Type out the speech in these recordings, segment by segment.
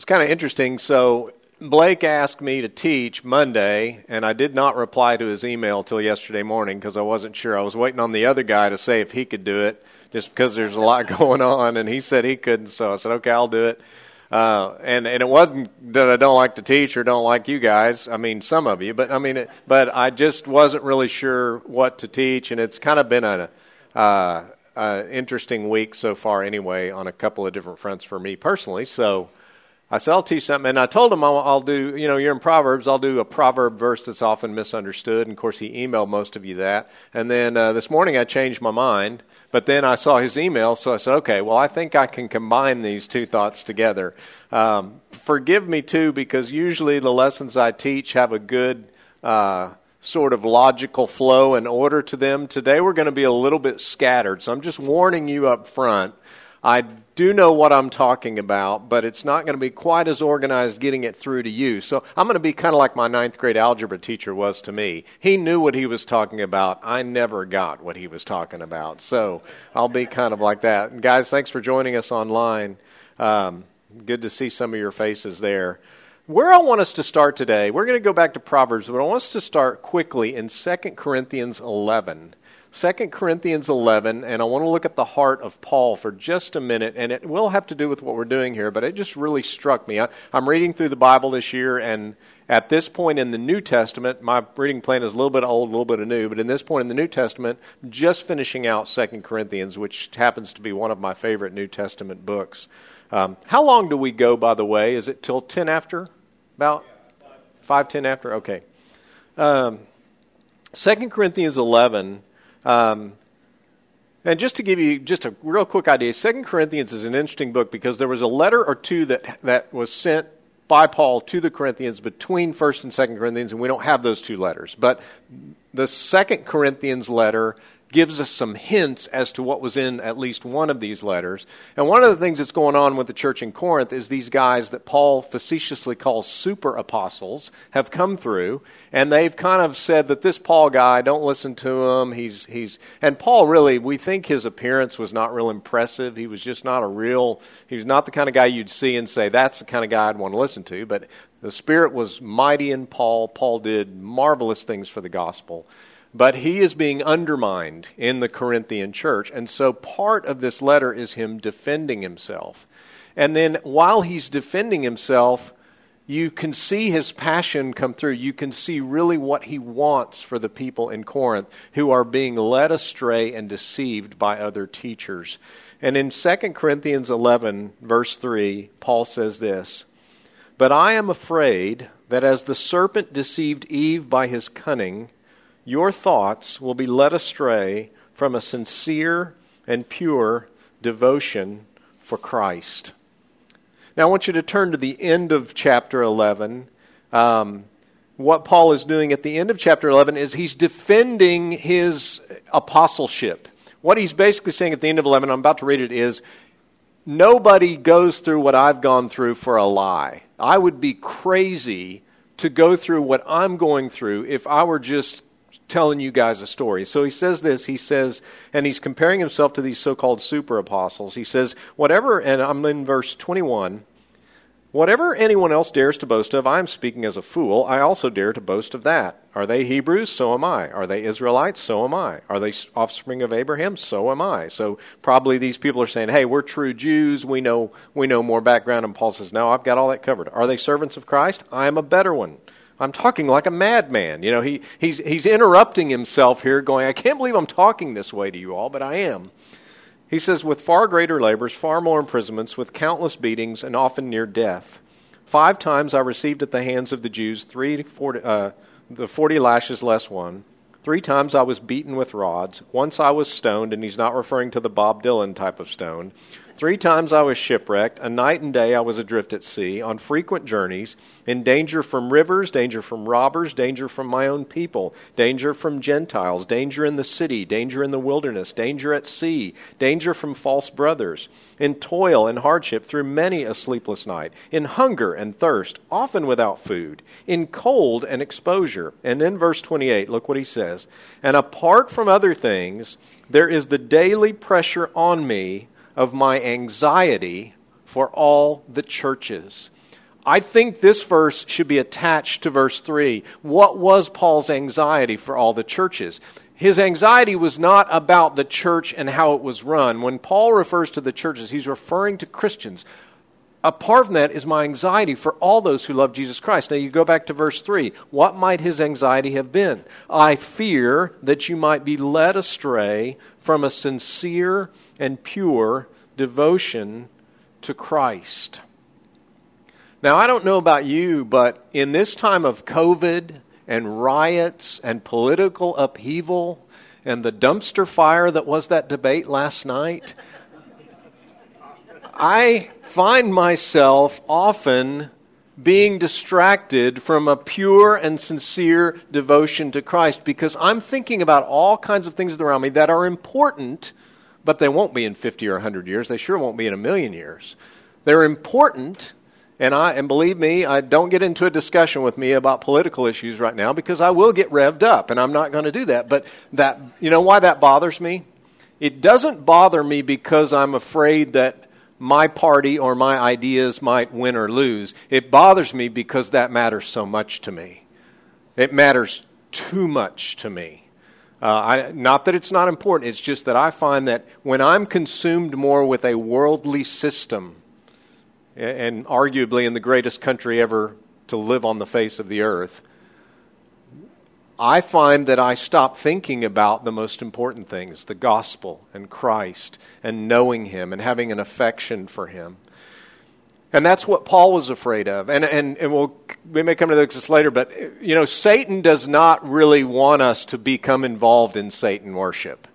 It's kind of interesting. So Blake asked me to teach Monday, and I did not reply to his email till yesterday morning because I wasn't sure. I was waiting on the other guy to say if he could do it, just because there's a lot going on, and he said he couldn't. So I said, okay, I'll do it. Uh, and and it wasn't that I don't like to teach or don't like you guys. I mean, some of you, but I mean, it, but I just wasn't really sure what to teach, and it's kind of been a uh, uh, interesting week so far, anyway, on a couple of different fronts for me personally. So I said, I'll teach something. And I told him I'll, I'll, do, you know, you're in Proverbs, I'll do a proverb verse that's often misunderstood. And of course, he emailed most of you that. And then uh, this morning I changed my mind. But then I saw his email, so I said, okay, well, I think I can combine these two thoughts together. Um, forgive me, too, because usually the lessons I teach have a good uh, sort of logical flow and order to them. Today we're going to be a little bit scattered, so I'm just warning you up front. I do know what I'm talking about, but it's not going to be quite as organized getting it through to you. So I'm going to be kind of like my ninth grade algebra teacher was to me. He knew what he was talking about. I never got what he was talking about. So I'll be kind of like that. And guys, thanks for joining us online. Um, good to see some of your faces there. Where I want us to start today, we're going to go back to Proverbs, but I want us to start quickly in 2 Corinthians 11. 2 Corinthians 11, and I want to look at the heart of Paul for just a minute, and it will have to do with what we're doing here, but it just really struck me. I, am reading through the Bible this year, and at this point in the New Testament, my reading plan is a little bit old, a little bit of new, but in this point in the New Testament, just finishing out 2 Corinthians, which happens to be one of my favorite New Testament books. Um, how long do we go, by the way? Is it till 10 after? About 5, 10 after? Okay. Um, 2 Corinthians 11 um, and just to give you just a real quick idea, Second Corinthians is an interesting book because there was a letter or two that that was sent by Paul to the Corinthians between First and Second Corinthians, and we don't have those two letters. But the Second Corinthians letter gives us some hints as to what was in at least one of these letters. And one of the things that's going on with the church in Corinth is these guys that Paul facetiously calls super apostles have come through, and they've kind of said that this Paul guy, don't listen to him. He's he's and Paul really, we think his appearance was not real impressive. He was just not a real. He was not the kind of guy you'd see and say that's the kind of guy I'd want to listen to. But the Spirit was mighty in Paul. Paul did marvelous things for the gospel but he is being undermined in the Corinthian church. And so part of this letter is him defending himself. And then while he's defending himself, you can see his passion come through. You can see really what he wants for the people in Corinth who are being led astray and deceived by other teachers. And in 2 Corinthians 11, verse 3, Paul says this But I am afraid that as the serpent deceived Eve by his cunning, your thoughts will be led astray from a sincere and pure devotion for Christ. Now, I want you to turn to the end of chapter 11. Um, what Paul is doing at the end of chapter 11 is he's defending his apostleship. What he's basically saying at the end of 11, I'm about to read it, is nobody goes through what I've gone through for a lie. I would be crazy to go through what I'm going through if I were just telling you guys a story. So he says this. He says, and he's comparing himself to these so called super apostles. He says, whatever, and I'm in verse 21. Whatever anyone else dares to boast of, I am speaking as a fool. I also dare to boast of that. Are they Hebrews? So am I. Are they Israelites? So am I. Are they offspring of Abraham? So am I. So probably these people are saying, "Hey, we're true Jews. We know we know more background." And Paul says, "No, I've got all that covered." Are they servants of Christ? I am a better one. I'm talking like a madman. You know, he, he's, he's interrupting himself here, going, I can't believe I'm talking this way to you all, but I am. He says, with far greater labors, far more imprisonments, with countless beatings, and often near death. Five times I received at the hands of the Jews three, 40, uh, the 40 lashes less one. Three times I was beaten with rods. Once I was stoned, and he's not referring to the Bob Dylan type of stone. Three times I was shipwrecked. A night and day I was adrift at sea, on frequent journeys, in danger from rivers, danger from robbers, danger from my own people, danger from Gentiles, danger in the city, danger in the wilderness, danger at sea, danger from false brothers, in toil and hardship through many a sleepless night, in hunger and thirst, often without food, in cold and exposure. And then verse 28, look what he says. And apart from other things, there is the daily pressure on me of my anxiety for all the churches. I think this verse should be attached to verse 3. What was Paul's anxiety for all the churches? His anxiety was not about the church and how it was run. When Paul refers to the churches, he's referring to Christians. Apart from that is my anxiety for all those who love Jesus Christ. Now you go back to verse 3. What might his anxiety have been? I fear that you might be led astray from a sincere and pure devotion to Christ. Now, I don't know about you, but in this time of COVID and riots and political upheaval and the dumpster fire that was that debate last night, I find myself often being distracted from a pure and sincere devotion to Christ because I'm thinking about all kinds of things around me that are important, but they won't be in 50 or 100 years. They sure won't be in a million years. They're important, and I and believe me, I don't get into a discussion with me about political issues right now because I will get revved up and I'm not going to do that. But that you know why that bothers me? It doesn't bother me because I'm afraid that my party or my ideas might win or lose. It bothers me because that matters so much to me. It matters too much to me. Uh, I, not that it's not important, it's just that I find that when I'm consumed more with a worldly system, and arguably in the greatest country ever to live on the face of the earth, I find that I stop thinking about the most important things the gospel and Christ and knowing Him and having an affection for Him. And that's what Paul was afraid of. And, and, and we'll, we may come to this later, but, you know, Satan does not really want us to become involved in Satan worship.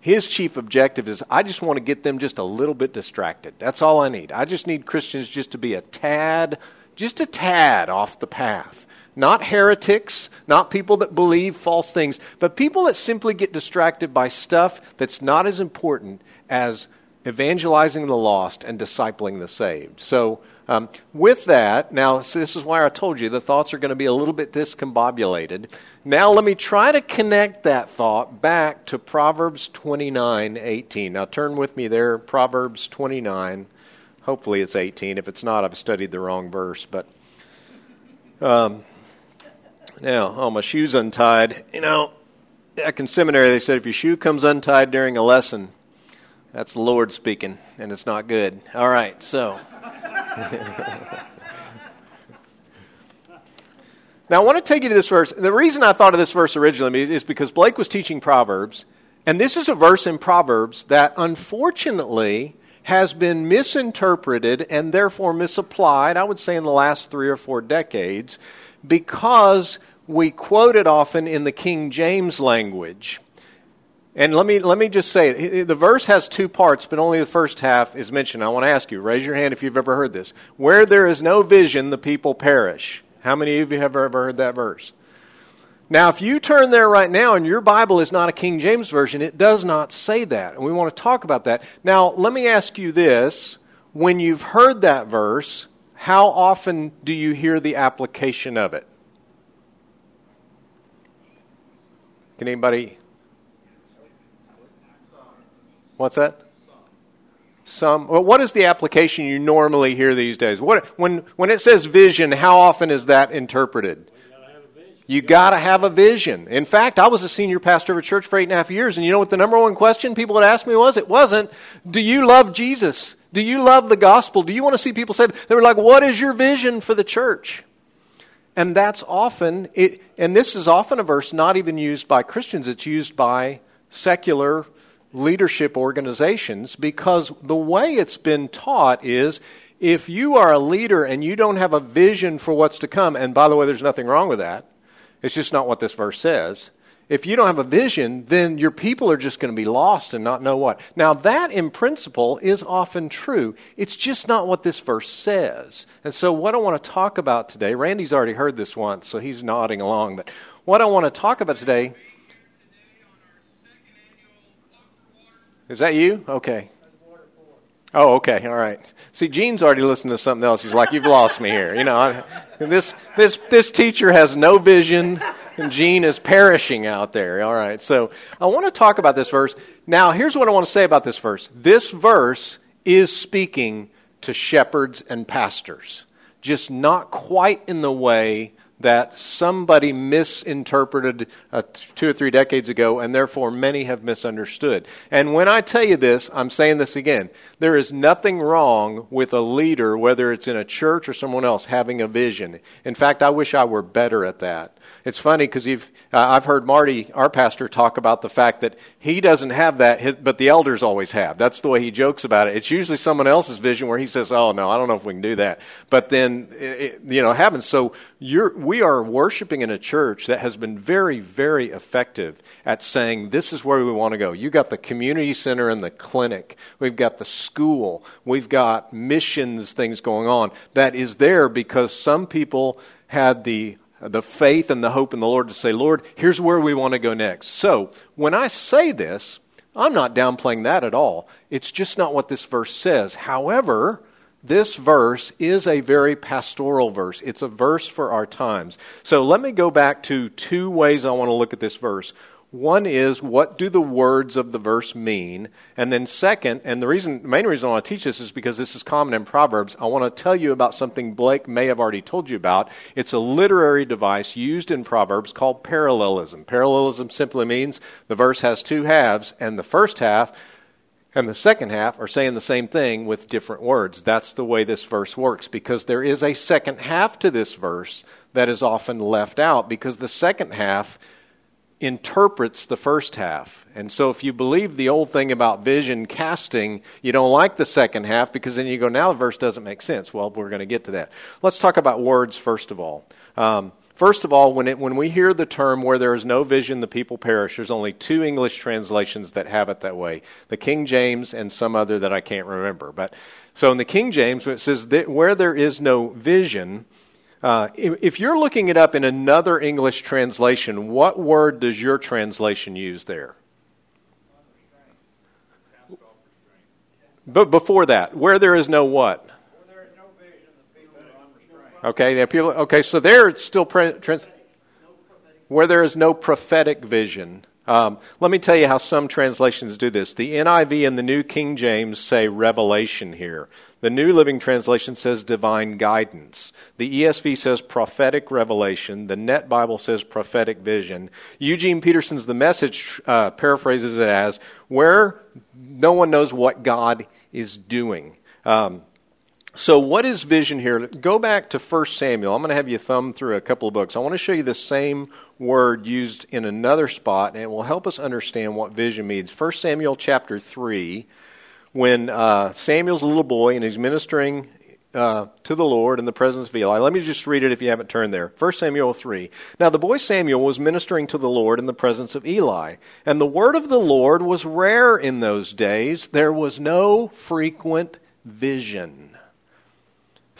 His chief objective is I just want to get them just a little bit distracted. That's all I need. I just need Christians just to be a tad, just a tad off the path. Not heretics, not people that believe false things, but people that simply get distracted by stuff that's not as important as evangelizing the lost and discipling the saved. So, um, with that, now so this is why I told you the thoughts are going to be a little bit discombobulated. Now, let me try to connect that thought back to Proverbs 29 18. Now, turn with me there, Proverbs 29. Hopefully, it's 18. If it's not, I've studied the wrong verse. But um, now, oh, my shoe's untied. You know, back in seminary, they said if your shoe comes untied during a lesson, that's the Lord speaking, and it's not good. All right, so. Now, I want to take you to this verse. The reason I thought of this verse originally is because Blake was teaching Proverbs, and this is a verse in Proverbs that unfortunately has been misinterpreted and therefore misapplied, I would say, in the last three or four decades, because we quote it often in the King James language. And let me, let me just say it. The verse has two parts, but only the first half is mentioned. I want to ask you, raise your hand if you've ever heard this. Where there is no vision, the people perish. How many of you have ever heard that verse? Now, if you turn there right now and your Bible is not a King James Version, it does not say that. And we want to talk about that. Now, let me ask you this. When you've heard that verse, how often do you hear the application of it? Can anybody? What's that? some well, what is the application you normally hear these days what when when it says vision how often is that interpreted you got to have a vision. In fact, I was a senior pastor of a church for eight and a half years, and you know what the number one question people would ask me was? It wasn't, Do you love Jesus? Do you love the gospel? Do you want to see people saved? They were like, What is your vision for the church? And that's often, it, and this is often a verse not even used by Christians, it's used by secular leadership organizations because the way it's been taught is if you are a leader and you don't have a vision for what's to come, and by the way, there's nothing wrong with that, it's just not what this verse says. If you don't have a vision, then your people are just going to be lost and not know what. Now, that in principle is often true. It's just not what this verse says. And so, what I want to talk about today, Randy's already heard this once, so he's nodding along, but what I want to talk about today Is that you? Okay. Oh, okay. All right. See, Gene's already listening to something else. He's like, "You've lost me here." You know, I, this this this teacher has no vision, and Gene is perishing out there. All right. So I want to talk about this verse. Now, here's what I want to say about this verse. This verse is speaking to shepherds and pastors. just not quite in the way that somebody misinterpreted uh, two or three decades ago, and therefore many have misunderstood. And when I tell you this, I'm saying this again. There is nothing wrong with a leader, whether it's in a church or someone else, having a vision. In fact, I wish I were better at that. It's funny because uh, I've heard Marty, our pastor, talk about the fact that he doesn't have that, but the elders always have. That's the way he jokes about it. It's usually someone else's vision where he says, "Oh no, I don't know if we can do that." But then, it, you know, it happens. So we are worshiping in a church that has been very, very effective at saying, "This is where we want to go." You got the community center and the clinic. We've got the school. We've got missions things going on. That is there because some people had the the faith and the hope in the Lord to say, Lord, here's where we want to go next. So, when I say this, I'm not downplaying that at all. It's just not what this verse says. However, this verse is a very pastoral verse. It's a verse for our times. So let me go back to two ways I want to look at this verse. One is what do the words of the verse mean? And then second, and the reason main reason I want to teach this is because this is common in Proverbs. I want to tell you about something Blake may have already told you about. It's a literary device used in Proverbs called parallelism. Parallelism simply means the verse has two halves and the first half and the second half are saying the same thing with different words. That's the way this verse works because there is a second half to this verse that is often left out because the second half interprets the first half. And so if you believe the old thing about vision casting, you don't like the second half because then you go, now the verse doesn't make sense. Well, we're going to get to that. Let's talk about words first of all. Um, first of all, when, it, when we hear the term where there is no vision, the people perish, there's only two English translations that have it that way the King James and some other that I can't remember. But so in the King James, it says that where there is no vision, uh, if you're looking it up in another English translation, what word does your translation use there? But before that, where there is no what? Okay. Okay, so there it's still trans, where there is no prophetic vision. Um, let me tell you how some translations do this. The NIV and the New King James say revelation here. The New Living Translation says divine guidance. The ESV says prophetic revelation. The Net Bible says prophetic vision. Eugene Peterson's The Message uh, paraphrases it as where no one knows what God is doing. Um, so, what is vision here? Go back to 1 Samuel. I'm going to have you thumb through a couple of books. I want to show you the same word used in another spot, and it will help us understand what vision means. 1 Samuel chapter 3, when uh, Samuel's a little boy and he's ministering uh, to the Lord in the presence of Eli. Let me just read it if you haven't turned there. 1 Samuel 3. Now the boy Samuel was ministering to the Lord in the presence of Eli, and the word of the Lord was rare in those days. There was no frequent vision.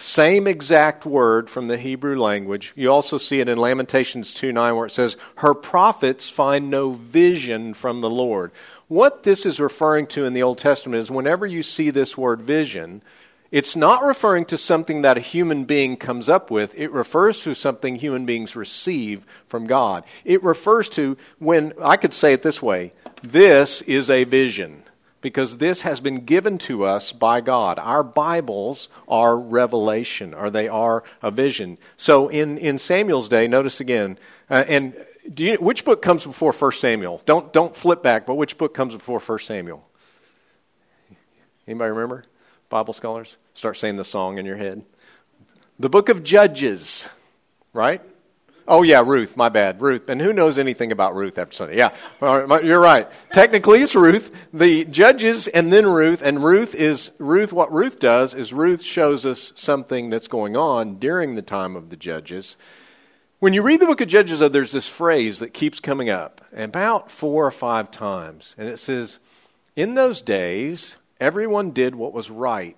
Same exact word from the Hebrew language. You also see it in Lamentations 2 9, where it says, Her prophets find no vision from the Lord. What this is referring to in the Old Testament is whenever you see this word vision, it's not referring to something that a human being comes up with. It refers to something human beings receive from God. It refers to when, I could say it this way this is a vision because this has been given to us by God. Our Bibles are revelation, or they are a vision. So in, in Samuel's day, notice again, uh, and you, which book comes before 1 Samuel? Don't, don't flip back, but which book comes before 1 Samuel? Anybody remember? Bible scholars? Start saying the song in your head. The book of Judges, right? Oh, yeah, Ruth. My bad. Ruth. And who knows anything about Ruth after Sunday? Yeah, you're right. Technically, it's Ruth. The judges and then Ruth. And Ruth is, Ruth, what Ruth does is Ruth shows us something that's going on during the time of the judges. When you read the book of Judges, though, there's this phrase that keeps coming up about four or five times. And it says, In those days, everyone did what was right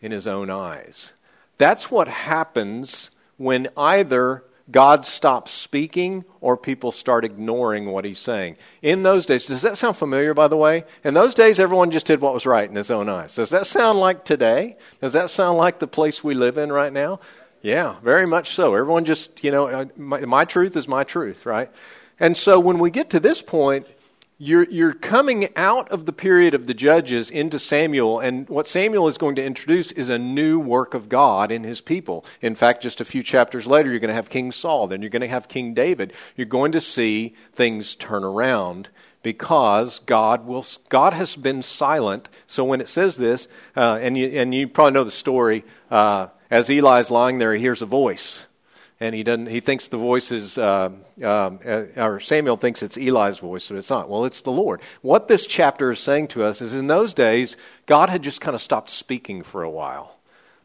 in his own eyes. That's what happens when either God stops speaking or people start ignoring what he's saying. In those days, does that sound familiar, by the way? In those days, everyone just did what was right in his own eyes. Does that sound like today? Does that sound like the place we live in right now? Yeah, very much so. Everyone just, you know, uh, my, my truth is my truth, right? And so when we get to this point, you're, you're coming out of the period of the judges into Samuel, and what Samuel is going to introduce is a new work of God in his people. In fact, just a few chapters later, you're going to have King Saul, then you're going to have King David. You're going to see things turn around because God will God has been silent. So when it says this, uh, and you and you probably know the story, uh, as Eli's lying there, he hears a voice, and he doesn't. He thinks the voice is, uh, um, uh, or Samuel thinks it's Eli's voice, but it's not. Well, it's the Lord. What this chapter is saying to us is, in those days, God had just kind of stopped speaking for a while,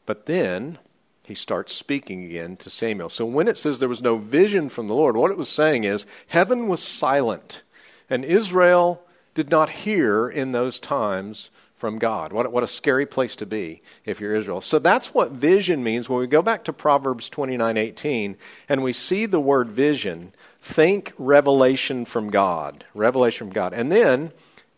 but then he starts speaking again to Samuel. So when it says there was no vision from the Lord, what it was saying is heaven was silent and Israel did not hear in those times from God. What, what a scary place to be if you're Israel. So that's what vision means. When we go back to Proverbs 29 18 and we see the word vision, think revelation from God. Revelation from God. And then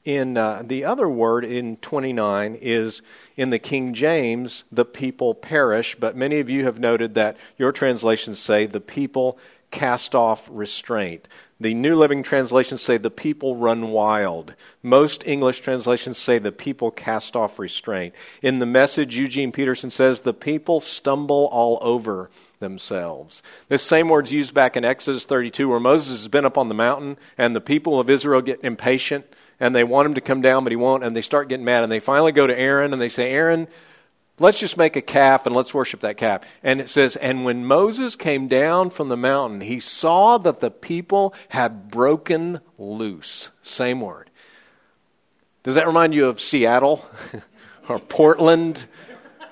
in uh, the other word in 29 is in the King James, the people perish, but many of you have noted that your translations say the people cast off restraint. The New Living Translations say the people run wild. Most English translations say the people cast off restraint. In the message, Eugene Peterson says the people stumble all over themselves. This same word's used back in Exodus 32 where Moses has been up on the mountain and the people of Israel get impatient and they want him to come down, but he won't, and they start getting mad. And they finally go to Aaron and they say, Aaron, Let's just make a calf and let's worship that calf. And it says, And when Moses came down from the mountain, he saw that the people had broken loose. Same word. Does that remind you of Seattle or Portland?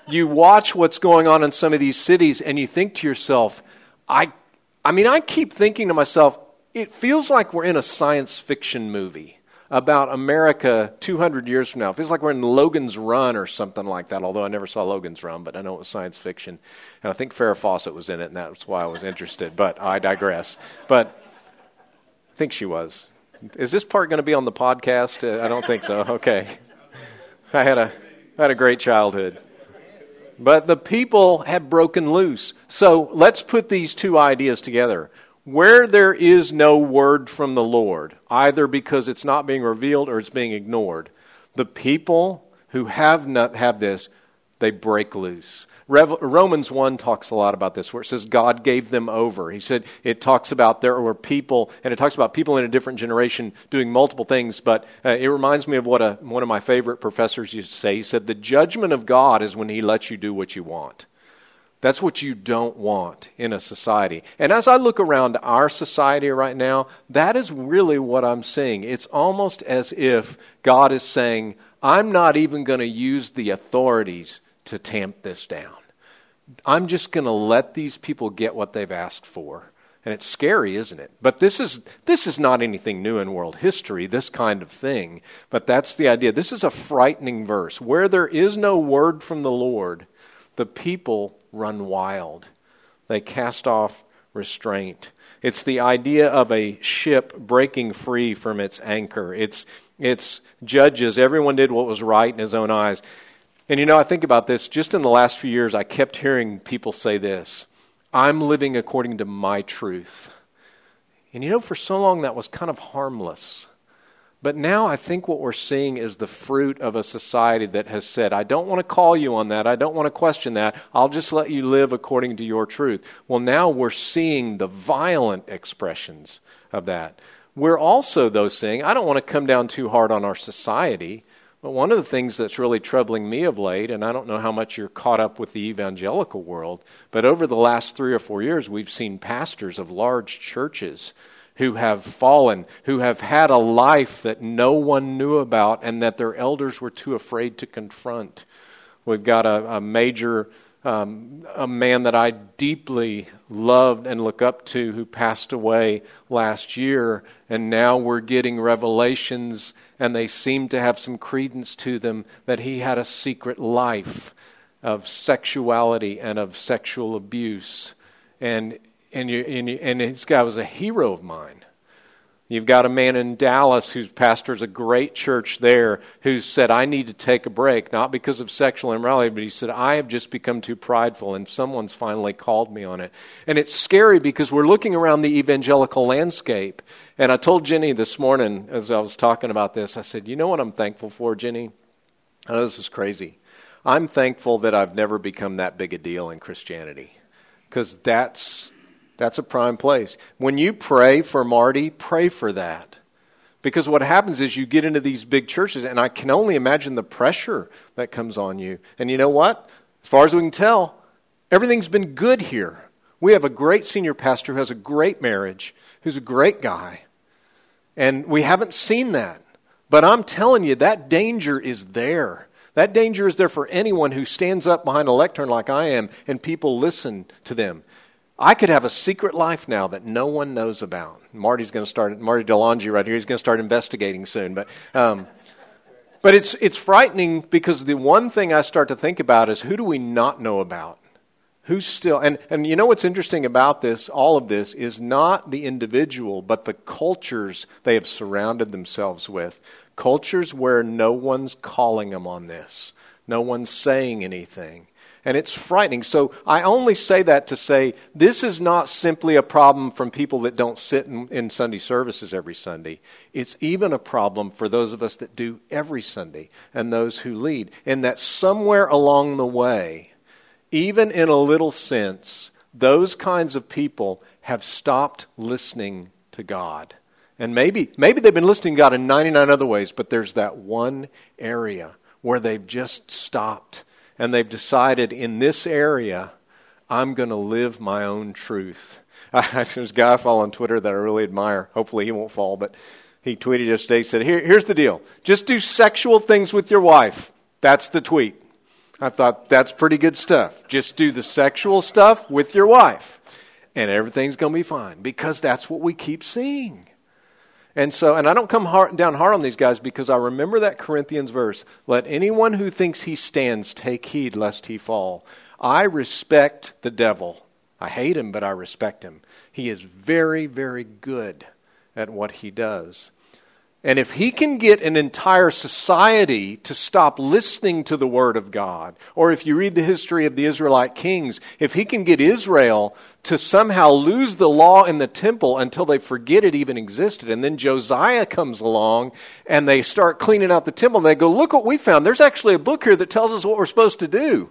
You watch what's going on in some of these cities and you think to yourself, I, I mean, I keep thinking to myself, it feels like we're in a science fiction movie about America 200 years from now. It feels like we're in Logan's Run or something like that, although I never saw Logan's Run, but I know it was science fiction. And I think Farrah Fawcett was in it, and that's why I was interested. But I digress. But I think she was. Is this part going to be on the podcast? Uh, I don't think so. Okay. I had a, I had a great childhood. But the people have broken loose. So let's put these two ideas together. Where there is no word from the Lord, either because it's not being revealed or it's being ignored, the people who have not have this, they break loose. Romans 1 talks a lot about this, where it says God gave them over. He said it talks about there were people, and it talks about people in a different generation doing multiple things, but uh, it reminds me of what a, one of my favorite professors used to say. He said, The judgment of God is when He lets you do what you want. That's what you don't want in a society. And as I look around our society right now, that is really what I'm seeing. It's almost as if God is saying, I'm not even going to use the authorities to tamp this down. I'm just going to let these people get what they've asked for. And it's scary, isn't it? But this is, this is not anything new in world history, this kind of thing. But that's the idea. This is a frightening verse. Where there is no word from the Lord, the people run wild. They cast off restraint. It's the idea of a ship breaking free from its anchor. It's, it's judges. Everyone did what was right in his own eyes. And you know, I think about this. Just in the last few years, I kept hearing people say this I'm living according to my truth. And you know, for so long that was kind of harmless. But now I think what we're seeing is the fruit of a society that has said, I don't want to call you on that. I don't want to question that. I'll just let you live according to your truth. Well, now we're seeing the violent expressions of that. We're also, though, saying, I don't want to come down too hard on our society. But one of the things that's really troubling me of late, and I don't know how much you're caught up with the evangelical world, but over the last three or four years, we've seen pastors of large churches who have fallen, who have had a life that no one knew about and that their elders were too afraid to confront. We've got a, a major, um, a man that I deeply loved and look up to who passed away last year, and now we're getting revelations, and they seem to have some credence to them that he had a secret life of sexuality and of sexual abuse. And and, you, and, you, and this guy was a hero of mine. You've got a man in Dallas who pastors a great church there who said, I need to take a break, not because of sexual immorality, but he said, I have just become too prideful, and someone's finally called me on it. And it's scary because we're looking around the evangelical landscape. And I told Jenny this morning as I was talking about this, I said, You know what I'm thankful for, Jenny? I know this is crazy. I'm thankful that I've never become that big a deal in Christianity because that's that's a prime place. When you pray for Marty, pray for that. Because what happens is you get into these big churches, and I can only imagine the pressure that comes on you. And you know what? As far as we can tell, everything's been good here. We have a great senior pastor who has a great marriage, who's a great guy. And we haven't seen that. But I'm telling you, that danger is there. That danger is there for anyone who stands up behind a lectern like I am and people listen to them. I could have a secret life now that no one knows about. Marty's going to start, Marty DeLonge right here, he's going to start investigating soon. But, um, but it's, it's frightening because the one thing I start to think about is who do we not know about? Who's still, and, and you know what's interesting about this, all of this, is not the individual, but the cultures they have surrounded themselves with. Cultures where no one's calling them on this, no one's saying anything. And it's frightening. So I only say that to say this is not simply a problem from people that don't sit in, in, Sunday services every Sunday. It's even a problem for those of us that do every Sunday and those who lead. And that somewhere along the way, even in a little sense, those kinds of people have stopped listening to God. And maybe, maybe they've been listening to God in 99 other ways, but there's that one area where they've just stopped and they've decided in this area, I'm going to live my own truth. There's a guy I follow on Twitter that I really admire. Hopefully he won't fall, but he tweeted yesterday, he said, Here, here's the deal. Just do sexual things with your wife. That's the tweet. I thought, that's pretty good stuff. Just do the sexual stuff with your wife, and everything's going to be fine because that's what we keep seeing. And so, and I don't come hard, down hard on these guys because I remember that Corinthians verse let anyone who thinks he stands take heed lest he fall. I respect the devil. I hate him, but I respect him. He is very, very good at what he does. And if he can get an entire society to stop listening to the Word of God, or if you read the history of the Israelite kings, if he can get Israel to somehow lose the law in the temple until they forget it even existed, and then Josiah comes along and they start cleaning out the temple, and they go, Look what we found. There's actually a book here that tells us what we're supposed to do.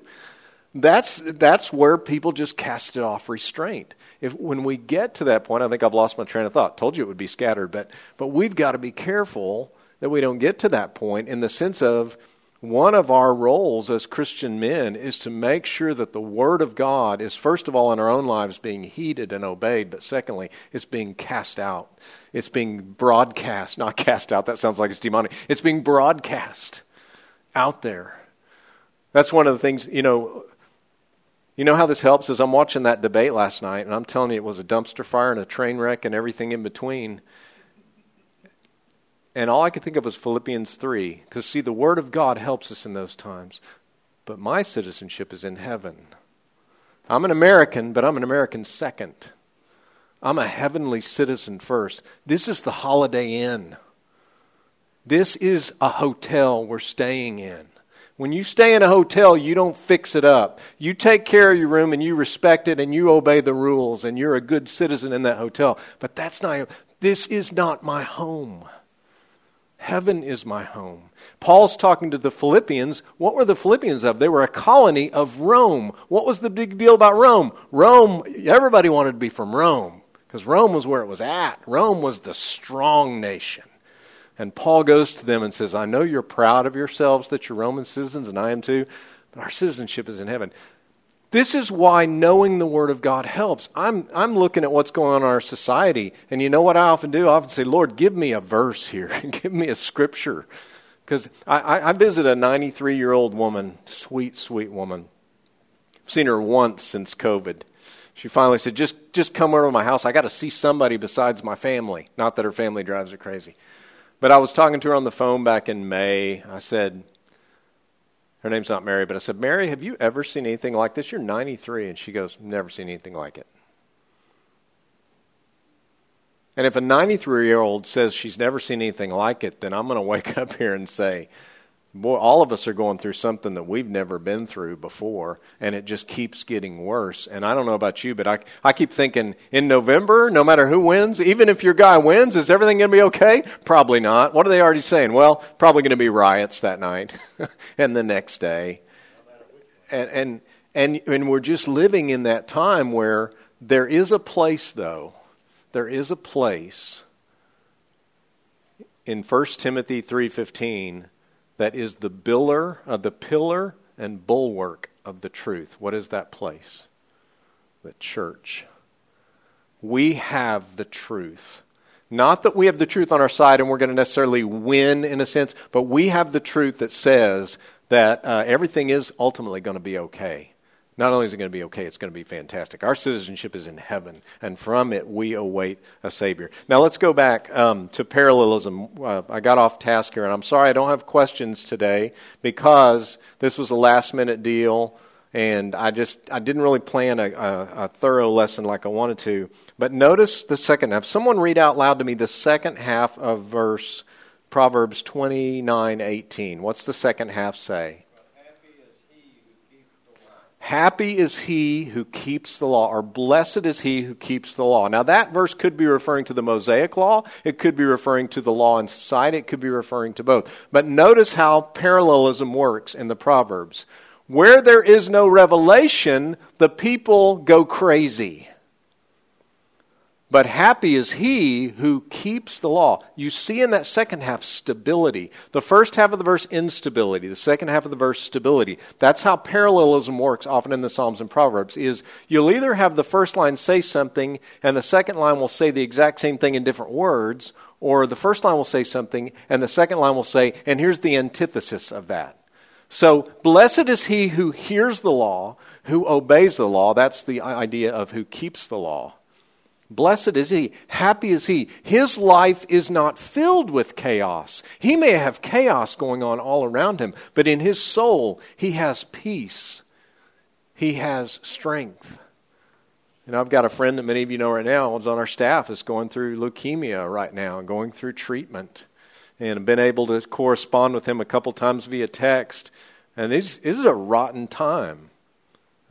That's, that's where people just cast it off restraint if when we get to that point, I think I've lost my train of thought. Told you it would be scattered, but but we've got to be careful that we don't get to that point in the sense of one of our roles as Christian men is to make sure that the Word of God is, first of all, in our own lives being heeded and obeyed, but secondly, it's being cast out. It's being broadcast, not cast out, that sounds like it's demonic. It's being broadcast out there. That's one of the things, you know, you know how this helps is I'm watching that debate last night, and I'm telling you it was a dumpster fire and a train wreck and everything in between. And all I could think of was Philippians 3. Because, see, the Word of God helps us in those times. But my citizenship is in heaven. I'm an American, but I'm an American second. I'm a heavenly citizen first. This is the Holiday Inn. This is a hotel we're staying in. When you stay in a hotel, you don't fix it up. You take care of your room and you respect it and you obey the rules and you're a good citizen in that hotel. But that's not, this is not my home. Heaven is my home. Paul's talking to the Philippians. What were the Philippians of? They were a colony of Rome. What was the big deal about Rome? Rome, everybody wanted to be from Rome because Rome was where it was at. Rome was the strong nation. And Paul goes to them and says, I know you're proud of yourselves that you're Roman citizens, and I am too, but our citizenship is in heaven. This is why knowing the Word of God helps. I'm, I'm looking at what's going on in our society, and you know what I often do? I often say, Lord, give me a verse here, give me a scripture. Because I, I, visit a 93 year old woman, sweet, sweet woman. I've seen her once since COVID. She finally said, just, just come over to my house. I got to see somebody besides my family. Not that her family drives her crazy. But I was talking to her on the phone back in May. I said, her name's not Mary, but I said, Mary, have you ever seen anything like this? You're 93. And she goes, never seen anything like it. And if a 93 year old says she's never seen anything like it, then I'm going to wake up here and say, boy, all of us are going through something that we've never been through before, and it just keeps getting worse. And I don't know about you, but I, I keep thinking in November, no matter who wins, even if your guy wins, is everything going to be okay? Probably not. What are they already saying? Well, probably going to be riots that night and the next day. And, and, and, and we're just living in that time where there is a place, though, there is a place in 1 Timothy 3:15 that is the pillar, uh, the pillar and bulwark of the truth. What is that place? The church. We have the truth. Not that we have the truth on our side and we're going to necessarily win in a sense, but we have the truth that says that uh, everything is ultimately going to be okay. Not only is it going to be okay, it's going to be fantastic. Our citizenship is in heaven, and from it we await a Savior. Now let's go back um, to parallelism. Uh, I got off task here, and I'm sorry I don't have questions today because this was a last minute deal, and I just I didn't really plan a, a, a thorough lesson like I wanted to. But notice the second half. Someone read out loud to me the second half of verse Proverbs 29:18. What's the second half say? Happy is he who keeps the law, or blessed is he who keeps the law. Now, that verse could be referring to the Mosaic law. It could be referring to the law in society. It could be referring to both. But notice how parallelism works in the Proverbs. Where there is no revelation, the people go crazy. But happy is he who keeps the law. You see in that second half stability. The first half of the verse, instability. The second half of the verse, stability. That's how parallelism works often in the Psalms and Proverbs, is you'll either have the first line say something and the second line will say the exact same thing in different words, or the first line will say something and the second line will say, and here's the antithesis of that. So, blessed is he who hears the law, who obeys the law. That's the idea of who keeps the law. Blessed is he, happy is he. His life is not filled with chaos. He may have chaos going on all around him, but in his soul, he has peace. He has strength. And I've got a friend that many of you know right now, who's on our staff, is going through leukemia right now and going through treatment. And I've been able to correspond with him a couple times via text. And this, this is a rotten time.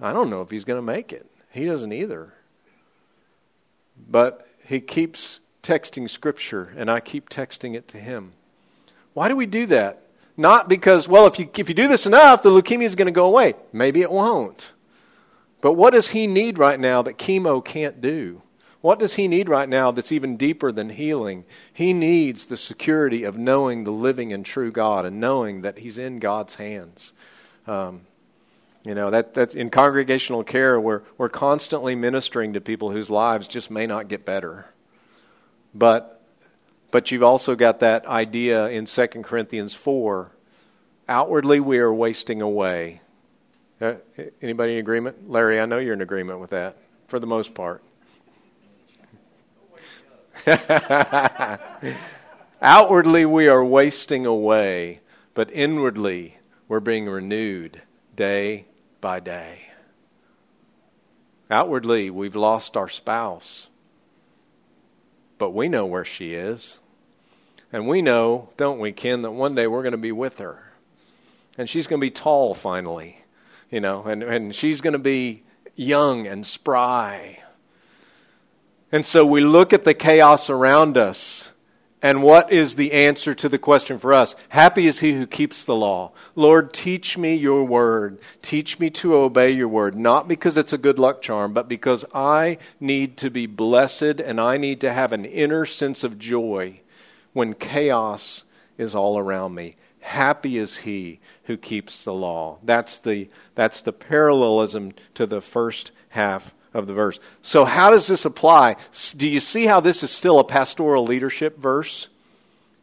I don't know if he's going to make it. He doesn't either. But he keeps texting scripture, and I keep texting it to him. Why do we do that? Not because, well, if you, if you do this enough, the leukemia is going to go away. Maybe it won't. But what does he need right now that chemo can't do? What does he need right now that's even deeper than healing? He needs the security of knowing the living and true God and knowing that he's in God's hands. Um, you know, that, that's in congregational care, we're, we're constantly ministering to people whose lives just may not get better. But, but you've also got that idea in 2 Corinthians 4 outwardly we are wasting away. Uh, anybody in agreement? Larry, I know you're in agreement with that for the most part. Outwardly, we are wasting away, but inwardly, we're being renewed day by day. Outwardly, we've lost our spouse, but we know where she is. And we know, don't we, Ken, that one day we're going to be with her. And she's going to be tall finally, you know, and, and she's going to be young and spry. And so we look at the chaos around us and what is the answer to the question for us? Happy is he who keeps the law. Lord, teach me your word. Teach me to obey your word, not because it's a good luck charm, but because I need to be blessed and I need to have an inner sense of joy when chaos is all around me. Happy is he who keeps the law. That's the, that's the parallelism to the first half of the verse. So, how does this apply? Do you see how this is still a pastoral leadership verse?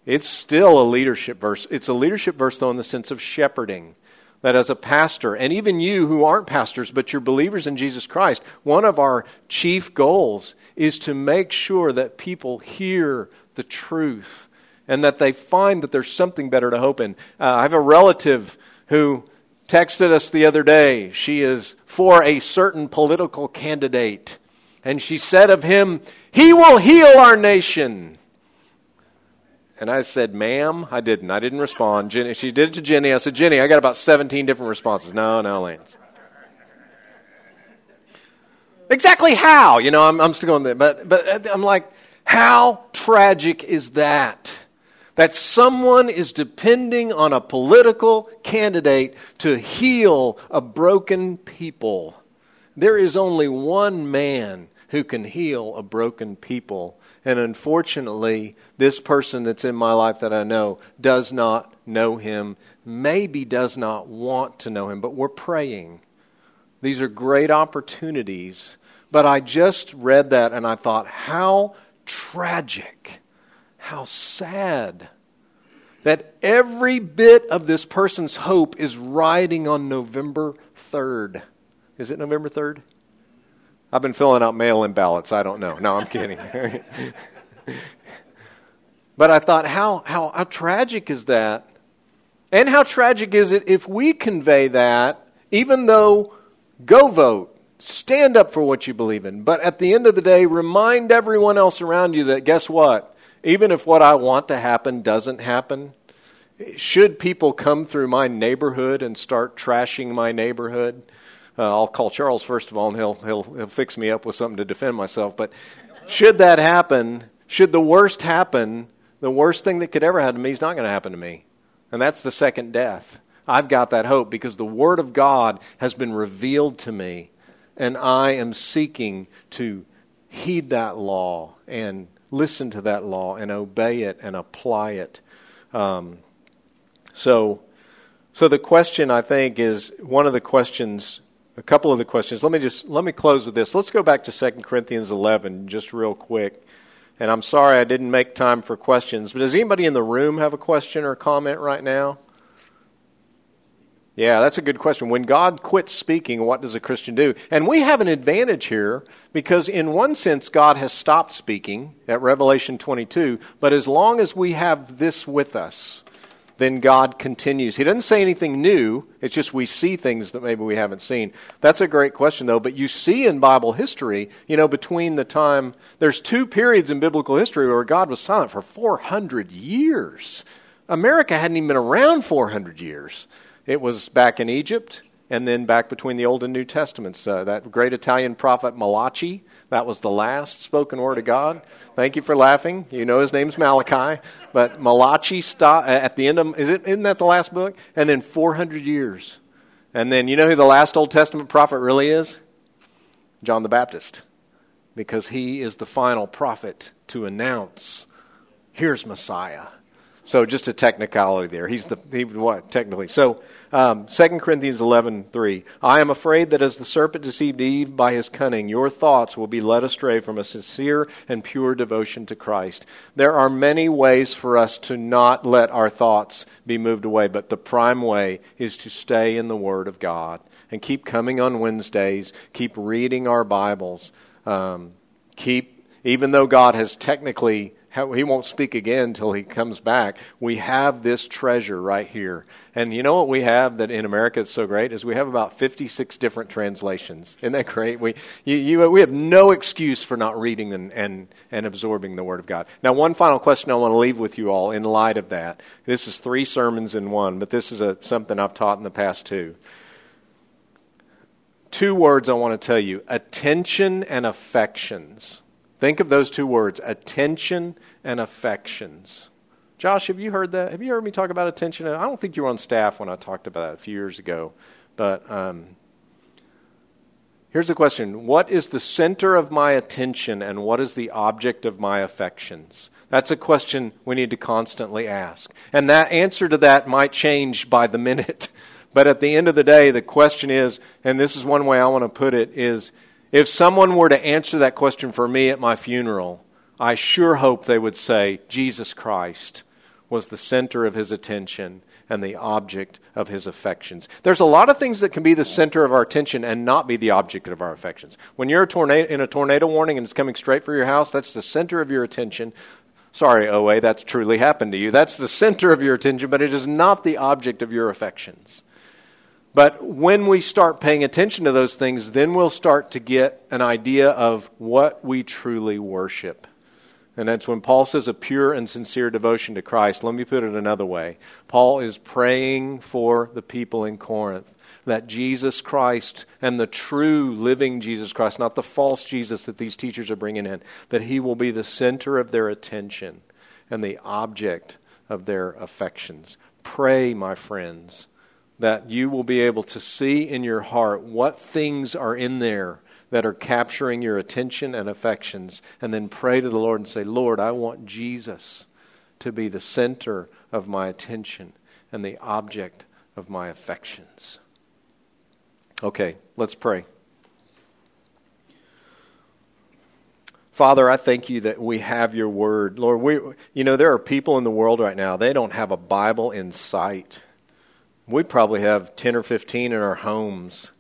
It's still a leadership verse. It's a leadership verse, though, in the sense of shepherding. That as a pastor, and even you who aren't pastors, but you're believers in Jesus Christ, one of our chief goals is to make sure that people hear the truth and that they find that there's something better to hope in. Uh, I have a relative who texted us the other day. She is for a certain political candidate. And she said of him, He will heal our nation. And I said, Ma'am, I didn't. I didn't respond. Jenny, she did it to Jenny. I said, Jenny, I got about 17 different responses. No, no, Lance. Exactly how? You know, I'm, I'm still going there. But, but I'm like, how tragic is that? That someone is depending on a political candidate to heal a broken people. There is only one man who can heal a broken people. And unfortunately, this person that's in my life that I know does not know him, maybe does not want to know him, but we're praying. These are great opportunities. But I just read that and I thought, how tragic, how sad that every bit of this person's hope is riding on November 3rd. Is it November 3rd? I've been filling out mail in ballots. I don't know. No, I'm kidding. but I thought, how, how, how tragic is that? And how tragic is it if we convey that, even though go vote, stand up for what you believe in, but at the end of the day, remind everyone else around you that guess what? Even if what I want to happen doesn't happen, should people come through my neighborhood and start trashing my neighborhood, uh, I'll call Charles first of all, and he'll, he'll, he'll fix me up with something to defend myself. But should that happen, should the worst happen, the worst thing that could ever happen to me is not going to happen to me. And that's the second death. I've got that hope because the Word of God has been revealed to me, and I am seeking to heed that law and listen to that law and obey it and apply it. Um, so, so the question I think is one of the questions a couple of the questions. Let me just let me close with this. Let's go back to 2 Corinthians 11 just real quick. And I'm sorry I didn't make time for questions, but does anybody in the room have a question or comment right now? Yeah, that's a good question. When God quits speaking, what does a Christian do? And we have an advantage here because, in one sense, God has stopped speaking at Revelation 22, but as long as we have this with us, then God continues. He doesn't say anything new. It's just we see things that maybe we haven't seen. That's a great question, though. But you see in Bible history, you know, between the time, there's two periods in biblical history where God was silent for 400 years. America hadn't even been around 400 years. It was back in Egypt, and then back between the Old and New Testaments. Uh, that great Italian prophet Malachi, that was the last spoken word of God. Thank you for laughing. You know his name's Malachi, but Malachi stop at the end of is it isn't that the last book? And then 400 years, and then you know who the last Old Testament prophet really is? John the Baptist, because he is the final prophet to announce, "Here's Messiah." So just a technicality there. He's the he, what technically. So um, 2 Corinthians 11:3. I am afraid that as the serpent deceived Eve by his cunning, your thoughts will be led astray from a sincere and pure devotion to Christ. There are many ways for us to not let our thoughts be moved away, but the prime way is to stay in the Word of God and keep coming on Wednesdays, keep reading our Bibles, um, keep even though God has technically he won't speak again until he comes back. We have this treasure right here. And you know what we have that in America is so great is we have about 56 different translations. Isn't that great? We, you, you, we have no excuse for not reading and, and, and absorbing the Word of God. Now, one final question I want to leave with you all in light of that. This is three sermons in one, but this is a, something I've taught in the past too. Two words I want to tell you attention and affections. Think of those two words attention and affections. Josh, have you heard that? Have you heard me talk about attention? I don't think you were on staff when I talked about it a few years ago. But um, here's the question What is the center of my attention and what is the object of my affections? That's a question we need to constantly ask. And that answer to that might change by the minute. But at the end of the day, the question is, and this is one way I want to put it, is if someone were to answer that question for me at my funeral, I sure hope they would say Jesus Christ was the center of his attention and the object of his affections. There's a lot of things that can be the center of our attention and not be the object of our affections. When you're a tornado, in a tornado warning and it's coming straight for your house, that's the center of your attention. Sorry, OA, that's truly happened to you. That's the center of your attention, but it is not the object of your affections. But when we start paying attention to those things, then we'll start to get an idea of what we truly worship. And that's when Paul says a pure and sincere devotion to Christ. Let me put it another way. Paul is praying for the people in Corinth that Jesus Christ and the true living Jesus Christ, not the false Jesus that these teachers are bringing in, that he will be the center of their attention and the object of their affections. Pray, my friends, that you will be able to see in your heart what things are in there that are capturing your attention and affections, and then pray to the Lord and say, Lord, I want Jesus to be the center of my attention and the object of my affections. Okay, let's pray. Father, I thank you that we have your word. Lord, we you know there are people in the world right now, they don't have a Bible in sight. We probably have 10 or 15 in our homes.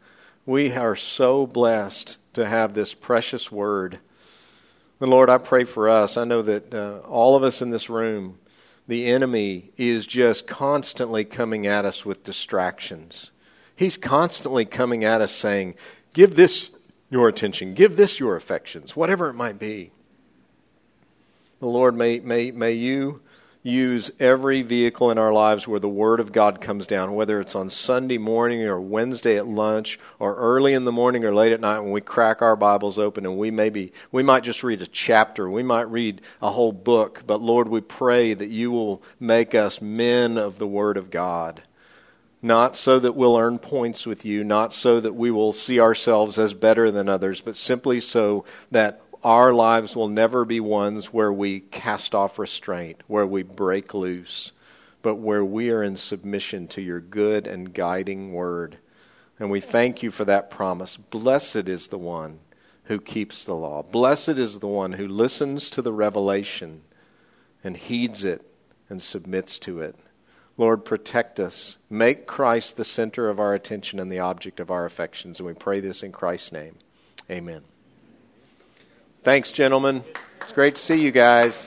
We are so blessed to have this precious word. And Lord, I pray for us. I know that uh, all of us in this room, the enemy is just constantly coming at us with distractions. He's constantly coming at us saying, Give this your attention, give this your affections, whatever it might be. The Lord, may, may, may you use every vehicle in our lives where the Word of God comes down, whether it's on Sunday morning or Wednesday at lunch or early in the morning or late at night when we crack our Bibles open and we maybe we might just read a chapter, we might read a whole book, but Lord, we pray that you will make us men of the Word of God. Not so that we'll earn points with you, not so that we will see ourselves as better than others, but simply so that our lives will never be ones where we cast off restraint, where we break loose, but where we are in submission to your good and guiding word. And we thank you for that promise. Blessed is the one who keeps the law. Blessed is the one who listens to the revelation and heeds it and submits to it. Lord, protect us. Make Christ the center of our attention and the object of our affections. And we pray this in Christ's name. Amen. Thanks, gentlemen. It's great to see you guys.